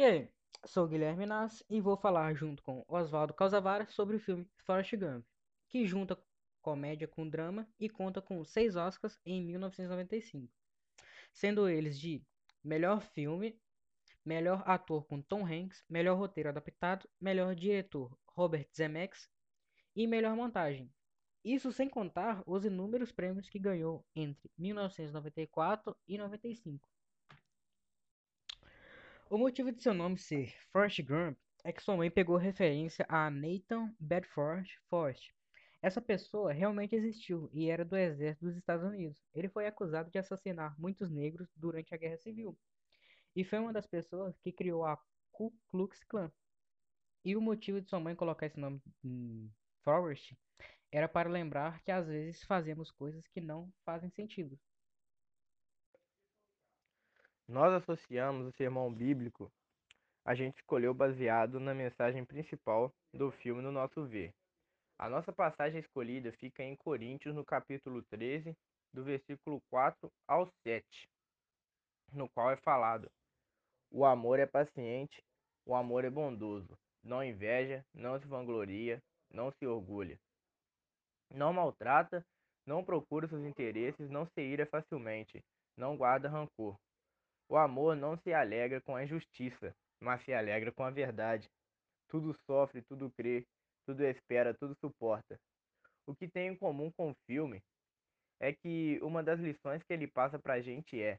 E aí, sou Guilherme Nas e vou falar junto com Oswaldo Causavara sobre o filme Forrest Gump, que junta comédia com drama e conta com seis Oscars em 1995, sendo eles de melhor filme, melhor ator com Tom Hanks, melhor roteiro adaptado, melhor diretor Robert Zemeckis e melhor montagem. Isso sem contar os inúmeros prêmios que ganhou entre 1994 e 95. O motivo de seu nome ser Forrest Gump é que sua mãe pegou referência a Nathan Bedford Forrest. Essa pessoa realmente existiu e era do exército dos Estados Unidos. Ele foi acusado de assassinar muitos negros durante a Guerra Civil e foi uma das pessoas que criou a Ku Klux Klan. E o motivo de sua mãe colocar esse nome Forrest era para lembrar que às vezes fazemos coisas que não fazem sentido. Nós associamos o sermão bíblico a gente escolheu baseado na mensagem principal do filme no nosso ver. A nossa passagem escolhida fica em Coríntios, no capítulo 13, do versículo 4 ao 7, no qual é falado: O amor é paciente, o amor é bondoso, não inveja, não se vangloria, não se orgulha, não maltrata, não procura seus interesses, não se ira facilmente, não guarda rancor. O amor não se alegra com a injustiça, mas se alegra com a verdade. Tudo sofre, tudo crê, tudo espera, tudo suporta. O que tem em comum com o filme é que uma das lições que ele passa pra gente é: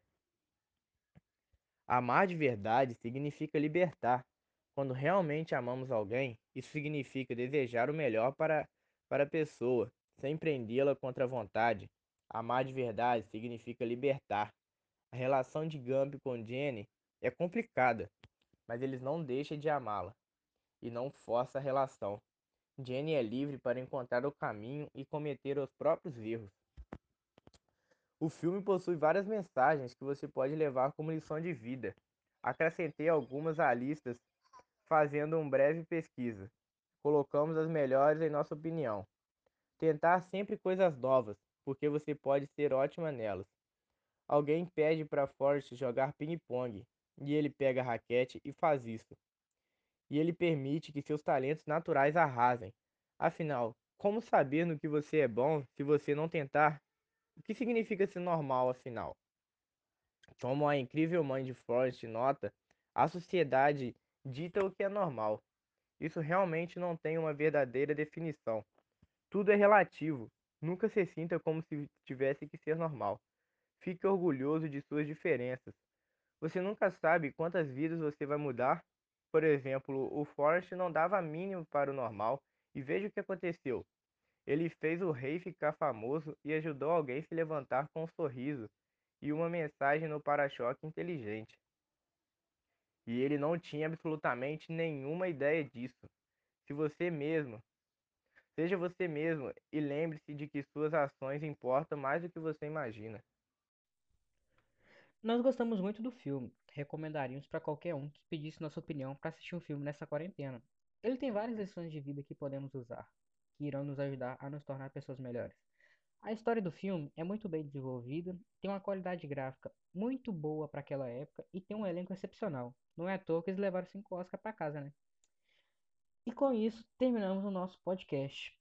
amar de verdade significa libertar. Quando realmente amamos alguém, isso significa desejar o melhor para, para a pessoa, sem prendê-la contra a vontade. Amar de verdade significa libertar. A relação de Gump com Jenny é complicada, mas eles não deixam de amá-la e não força a relação. Jenny é livre para encontrar o caminho e cometer os próprios erros. O filme possui várias mensagens que você pode levar como lição de vida. Acrescentei algumas à lista fazendo uma breve pesquisa. Colocamos as melhores em nossa opinião. Tentar sempre coisas novas, porque você pode ser ótima nelas. Alguém pede para Forrest jogar ping-pong e ele pega a raquete e faz isso. E ele permite que seus talentos naturais arrasem. Afinal, como saber no que você é bom se você não tentar? O que significa ser normal, afinal? Como a incrível mãe de Forrest nota, a sociedade dita o que é normal. Isso realmente não tem uma verdadeira definição. Tudo é relativo. Nunca se sinta como se tivesse que ser normal. Fique orgulhoso de suas diferenças. Você nunca sabe quantas vidas você vai mudar. Por exemplo, o Forrest não dava mínimo para o normal e veja o que aconteceu. Ele fez o rei ficar famoso e ajudou alguém se levantar com um sorriso e uma mensagem no para-choque inteligente. E ele não tinha absolutamente nenhuma ideia disso. Se você mesmo, seja você mesmo e lembre-se de que suas ações importam mais do que você imagina. Nós gostamos muito do filme, recomendaríamos para qualquer um que pedisse nossa opinião para assistir um filme nessa quarentena. Ele tem várias lições de vida que podemos usar, que irão nos ajudar a nos tornar pessoas melhores. A história do filme é muito bem desenvolvida, tem uma qualidade gráfica muito boa para aquela época e tem um elenco excepcional. Não é à toa que eles levaram cinco Oscars para casa, né? E com isso terminamos o nosso podcast.